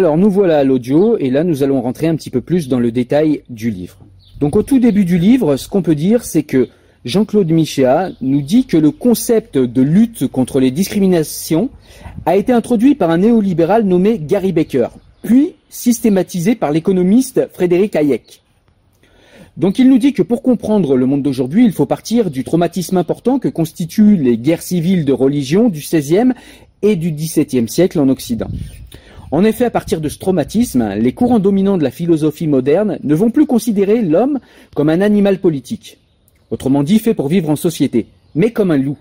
Alors nous voilà à l'audio et là nous allons rentrer un petit peu plus dans le détail du livre. Donc au tout début du livre, ce qu'on peut dire c'est que Jean-Claude Michéa nous dit que le concept de lutte contre les discriminations a été introduit par un néolibéral nommé Gary Becker, puis systématisé par l'économiste Frédéric Hayek. Donc il nous dit que pour comprendre le monde d'aujourd'hui, il faut partir du traumatisme important que constituent les guerres civiles de religion du XVIe et du XVIIe siècle en Occident. En effet, à partir de ce traumatisme, les courants dominants de la philosophie moderne ne vont plus considérer l'homme comme un animal politique, autrement dit fait pour vivre en société, mais comme un loup.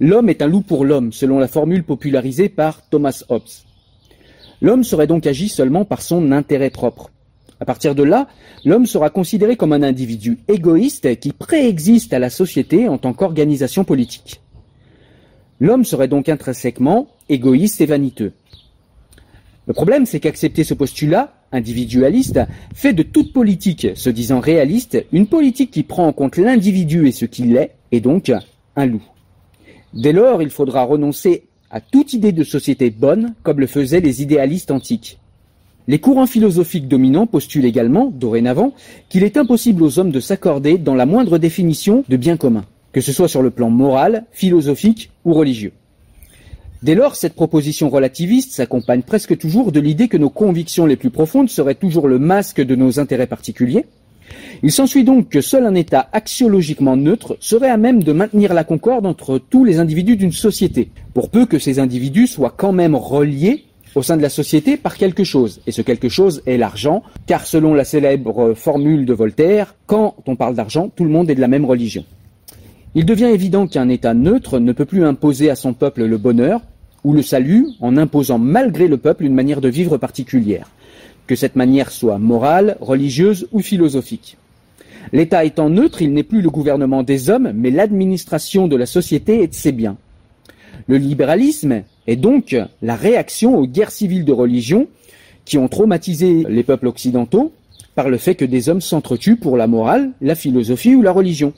L'homme est un loup pour l'homme, selon la formule popularisée par Thomas Hobbes. L'homme serait donc agi seulement par son intérêt propre. À partir de là, l'homme sera considéré comme un individu égoïste qui préexiste à la société en tant qu'organisation politique. L'homme serait donc intrinsèquement égoïste et vaniteux. Le problème, c'est qu'accepter ce postulat, individualiste, fait de toute politique, se disant réaliste, une politique qui prend en compte l'individu et ce qu'il est, et donc un loup. Dès lors, il faudra renoncer à toute idée de société bonne, comme le faisaient les idéalistes antiques. Les courants philosophiques dominants postulent également, dorénavant, qu'il est impossible aux hommes de s'accorder dans la moindre définition de bien commun, que ce soit sur le plan moral, philosophique ou religieux. Dès lors, cette proposition relativiste s'accompagne presque toujours de l'idée que nos convictions les plus profondes seraient toujours le masque de nos intérêts particuliers. Il s'ensuit donc que seul un État axiologiquement neutre serait à même de maintenir la concorde entre tous les individus d'une société, pour peu que ces individus soient quand même reliés au sein de la société par quelque chose. Et ce quelque chose est l'argent, car selon la célèbre formule de Voltaire, quand on parle d'argent, tout le monde est de la même religion. Il devient évident qu'un État neutre ne peut plus imposer à son peuple le bonheur, ou le salut en imposant malgré le peuple une manière de vivre particulière, que cette manière soit morale, religieuse ou philosophique. L'État étant neutre, il n'est plus le gouvernement des hommes, mais l'administration de la société et de ses biens. Le libéralisme est donc la réaction aux guerres civiles de religion qui ont traumatisé les peuples occidentaux par le fait que des hommes s'entretuent pour la morale, la philosophie ou la religion.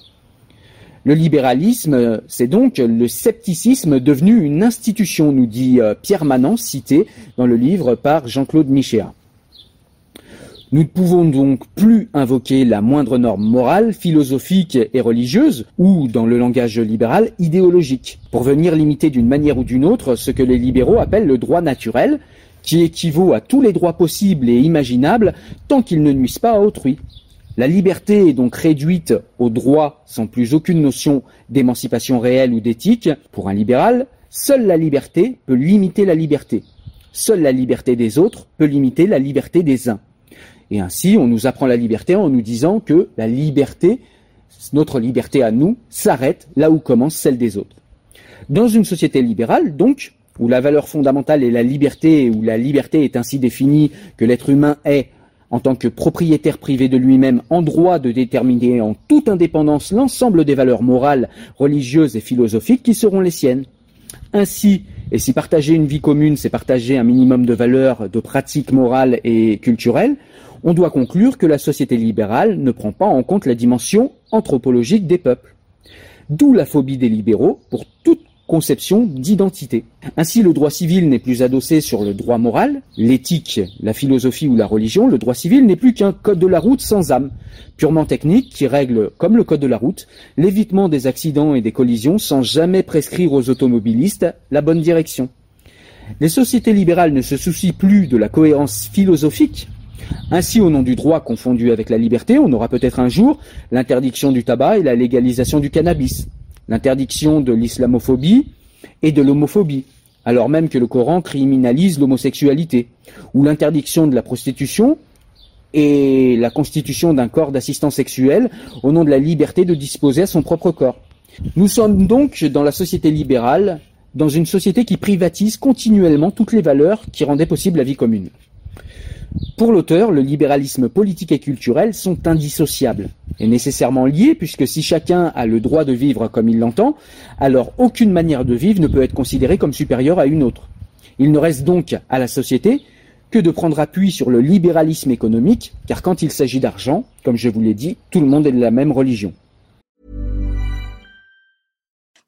Le libéralisme, c'est donc le scepticisme devenu une institution, nous dit euh, Pierre Manant, cité dans le livre par Jean-Claude Michéa. Nous ne pouvons donc plus invoquer la moindre norme morale, philosophique et religieuse, ou, dans le langage libéral, idéologique, pour venir limiter d'une manière ou d'une autre ce que les libéraux appellent le droit naturel, qui équivaut à tous les droits possibles et imaginables tant qu'ils ne nuisent pas à autrui. La liberté est donc réduite au droit sans plus aucune notion d'émancipation réelle ou d'éthique. Pour un libéral, seule la liberté peut limiter la liberté. Seule la liberté des autres peut limiter la liberté des uns. Et ainsi, on nous apprend la liberté en nous disant que la liberté, notre liberté à nous, s'arrête là où commence celle des autres. Dans une société libérale, donc, où la valeur fondamentale est la liberté, où la liberté est ainsi définie que l'être humain est, en tant que propriétaire privé de lui-même, en droit de déterminer en toute indépendance l'ensemble des valeurs morales, religieuses et philosophiques qui seront les siennes. Ainsi, et si partager une vie commune, c'est partager un minimum de valeurs, de pratiques morales et culturelles, on doit conclure que la société libérale ne prend pas en compte la dimension anthropologique des peuples. D'où la phobie des libéraux pour toute conception d'identité. Ainsi, le droit civil n'est plus adossé sur le droit moral, l'éthique, la philosophie ou la religion. Le droit civil n'est plus qu'un code de la route sans âme, purement technique qui règle, comme le code de la route, l'évitement des accidents et des collisions sans jamais prescrire aux automobilistes la bonne direction. Les sociétés libérales ne se soucient plus de la cohérence philosophique ainsi, au nom du droit confondu avec la liberté, on aura peut-être un jour l'interdiction du tabac et la légalisation du cannabis, l'interdiction de l'islamophobie et de l'homophobie, alors même que le Coran criminalise l'homosexualité, ou l'interdiction de la prostitution et la constitution d'un corps d'assistant sexuel au nom de la liberté de disposer à son propre corps. Nous sommes donc dans la société libérale, dans une société qui privatise continuellement toutes les valeurs qui rendaient possible la vie commune. Pour l'auteur, le libéralisme politique et culturel sont indissociables et nécessairement liés puisque si chacun a le droit de vivre comme il l'entend, alors aucune manière de vivre ne peut être considérée comme supérieure à une autre. Il ne reste donc à la société que de prendre appui sur le libéralisme économique, car quand il s'agit d'argent, comme je vous l'ai dit, tout le monde est de la même religion.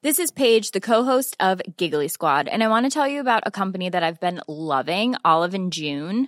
This is Paige, the co-host of Giggly Squad, and I want to tell you about a company that I've been loving, Olive and June.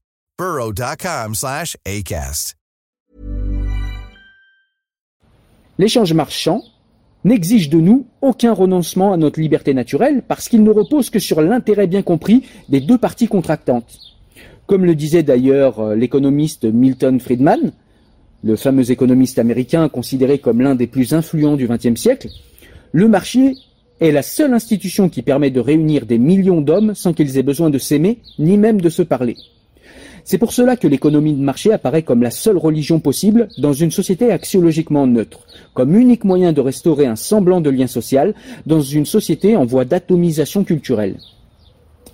L'échange marchand n'exige de nous aucun renoncement à notre liberté naturelle parce qu'il ne repose que sur l'intérêt bien compris des deux parties contractantes. Comme le disait d'ailleurs euh, l'économiste Milton Friedman, le fameux économiste américain considéré comme l'un des plus influents du XXe siècle, le marché est la seule institution qui permet de réunir des millions d'hommes sans qu'ils aient besoin de s'aimer ni même de se parler. C'est pour cela que l'économie de marché apparaît comme la seule religion possible dans une société axiologiquement neutre, comme unique moyen de restaurer un semblant de lien social dans une société en voie d'atomisation culturelle.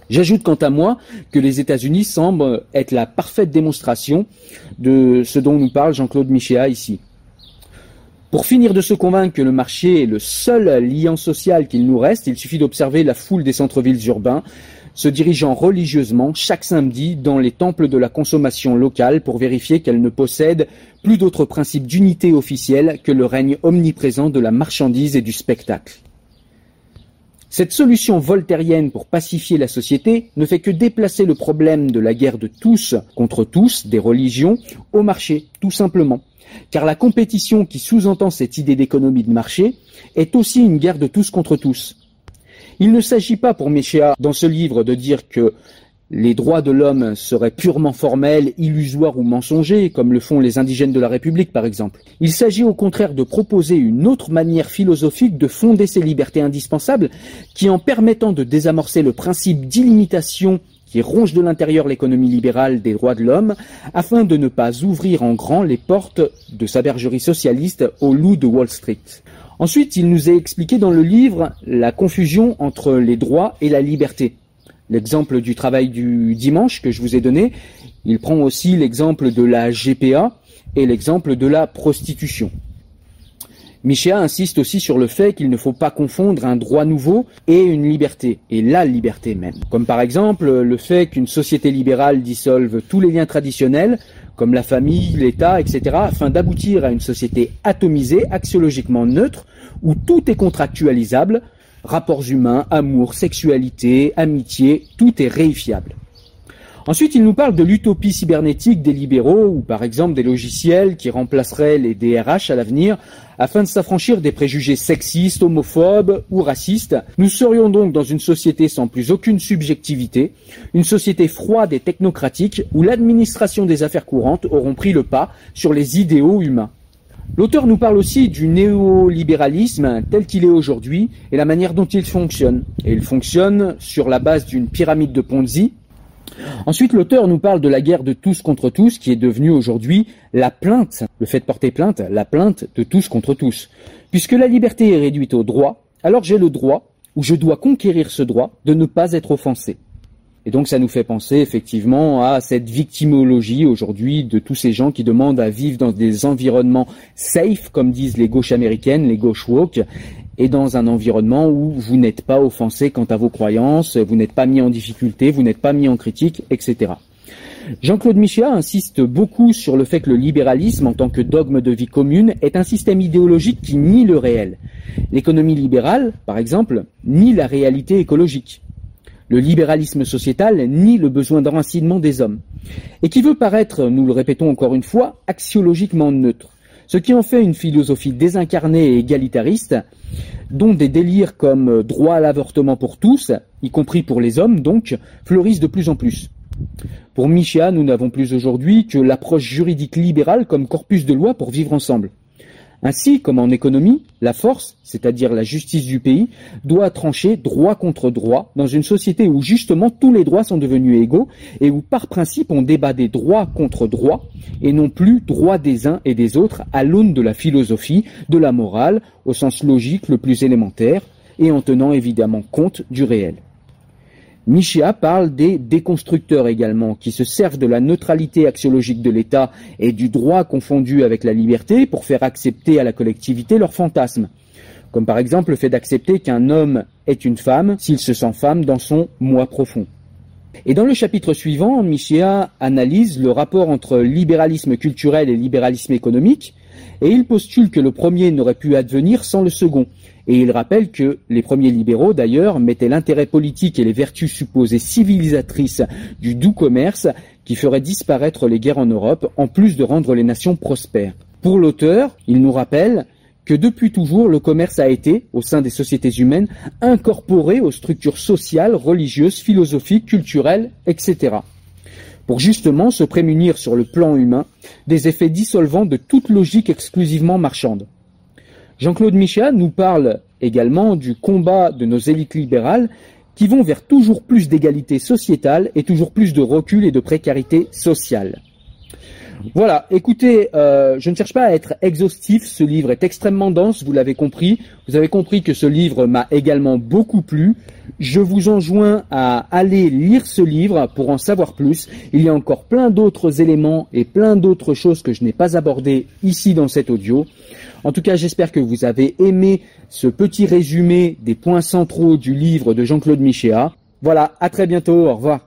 J'ajoute quant à moi que les États-Unis semblent être la parfaite démonstration de ce dont nous parle Jean-Claude Michéa ici. Pour finir de se convaincre que le marché est le seul lien social qu'il nous reste, il suffit d'observer la foule des centres-villes urbains se dirigeant religieusement chaque samedi dans les temples de la consommation locale pour vérifier qu'elle ne possède plus d'autres principes d'unité officielle que le règne omniprésent de la marchandise et du spectacle. Cette solution voltairienne pour pacifier la société ne fait que déplacer le problème de la guerre de tous contre tous des religions au marché, tout simplement. Car la compétition qui sous-entend cette idée d'économie de marché est aussi une guerre de tous contre tous. Il ne s'agit pas pour Michéa dans ce livre de dire que les droits de l'homme seraient purement formels, illusoires ou mensongers, comme le font les indigènes de la République par exemple. Il s'agit au contraire de proposer une autre manière philosophique de fonder ces libertés indispensables qui, en permettant de désamorcer le principe d'illimitation qui ronge de l'intérieur l'économie libérale des droits de l'homme, afin de ne pas ouvrir en grand les portes de sa bergerie socialiste au loup de Wall Street. Ensuite, il nous a expliqué dans le livre la confusion entre les droits et la liberté. L'exemple du travail du dimanche que je vous ai donné, il prend aussi l'exemple de la GPA et l'exemple de la prostitution. Michéa insiste aussi sur le fait qu'il ne faut pas confondre un droit nouveau et une liberté, et la liberté même. Comme par exemple le fait qu'une société libérale dissolve tous les liens traditionnels comme la famille, l'État, etc., afin d'aboutir à une société atomisée, axiologiquement neutre, où tout est contractualisable, rapports humains, amour, sexualité, amitié, tout est réifiable. Ensuite, il nous parle de l'utopie cybernétique des libéraux, ou par exemple des logiciels qui remplaceraient les DRH à l'avenir, afin de s'affranchir des préjugés sexistes, homophobes ou racistes. Nous serions donc dans une société sans plus aucune subjectivité, une société froide et technocratique, où l'administration des affaires courantes auront pris le pas sur les idéaux humains. L'auteur nous parle aussi du néolibéralisme tel qu'il est aujourd'hui et la manière dont il fonctionne. Et il fonctionne sur la base d'une pyramide de Ponzi, Ensuite, l'auteur nous parle de la guerre de tous contre tous, qui est devenue aujourd'hui la plainte, le fait de porter plainte, la plainte de tous contre tous. Puisque la liberté est réduite au droit, alors j'ai le droit, ou je dois conquérir ce droit, de ne pas être offensé. Et donc ça nous fait penser effectivement à cette victimologie aujourd'hui de tous ces gens qui demandent à vivre dans des environnements safe, comme disent les gauches américaines, les gauches woke, et dans un environnement où vous n'êtes pas offensé quant à vos croyances, vous n'êtes pas mis en difficulté, vous n'êtes pas mis en critique, etc. Jean-Claude Michéa insiste beaucoup sur le fait que le libéralisme, en tant que dogme de vie commune, est un système idéologique qui nie le réel. L'économie libérale, par exemple, nie la réalité écologique. Le libéralisme sociétal nie le besoin d'enracinement des hommes, et qui veut paraître, nous le répétons encore une fois, axiologiquement neutre ce qui en fait une philosophie désincarnée et égalitariste, dont des délires comme droit à l'avortement pour tous, y compris pour les hommes donc, fleurissent de plus en plus. Pour Michia, nous n'avons plus aujourd'hui que l'approche juridique libérale comme corpus de loi pour vivre ensemble. Ainsi, comme en économie, la force, c'est-à-dire la justice du pays, doit trancher droit contre droit dans une société où justement tous les droits sont devenus égaux et où par principe on débat des droits contre droits et non plus droits des uns et des autres à l'aune de la philosophie, de la morale, au sens logique le plus élémentaire et en tenant évidemment compte du réel. Michéa parle des déconstructeurs également, qui se servent de la neutralité axiologique de l'État et du droit confondu avec la liberté pour faire accepter à la collectivité leurs fantasmes. Comme par exemple le fait d'accepter qu'un homme est une femme s'il se sent femme dans son moi profond. Et dans le chapitre suivant, Michéa analyse le rapport entre libéralisme culturel et libéralisme économique, et il postule que le premier n'aurait pu advenir sans le second. Et il rappelle que les premiers libéraux, d'ailleurs, mettaient l'intérêt politique et les vertus supposées civilisatrices du doux commerce qui ferait disparaître les guerres en Europe, en plus de rendre les nations prospères. Pour l'auteur, il nous rappelle que depuis toujours, le commerce a été, au sein des sociétés humaines, incorporé aux structures sociales, religieuses, philosophiques, culturelles, etc pour justement se prémunir sur le plan humain des effets dissolvants de toute logique exclusivement marchande. Jean-Claude Michéa nous parle également du combat de nos élites libérales qui vont vers toujours plus d'égalité sociétale et toujours plus de recul et de précarité sociale. Voilà, écoutez, euh, je ne cherche pas à être exhaustif, ce livre est extrêmement dense, vous l'avez compris. Vous avez compris que ce livre m'a également beaucoup plu. Je vous enjoins à aller lire ce livre pour en savoir plus. Il y a encore plein d'autres éléments et plein d'autres choses que je n'ai pas abordées ici dans cet audio. En tout cas, j'espère que vous avez aimé ce petit résumé des points centraux du livre de Jean-Claude Michéa. Voilà, à très bientôt, au revoir.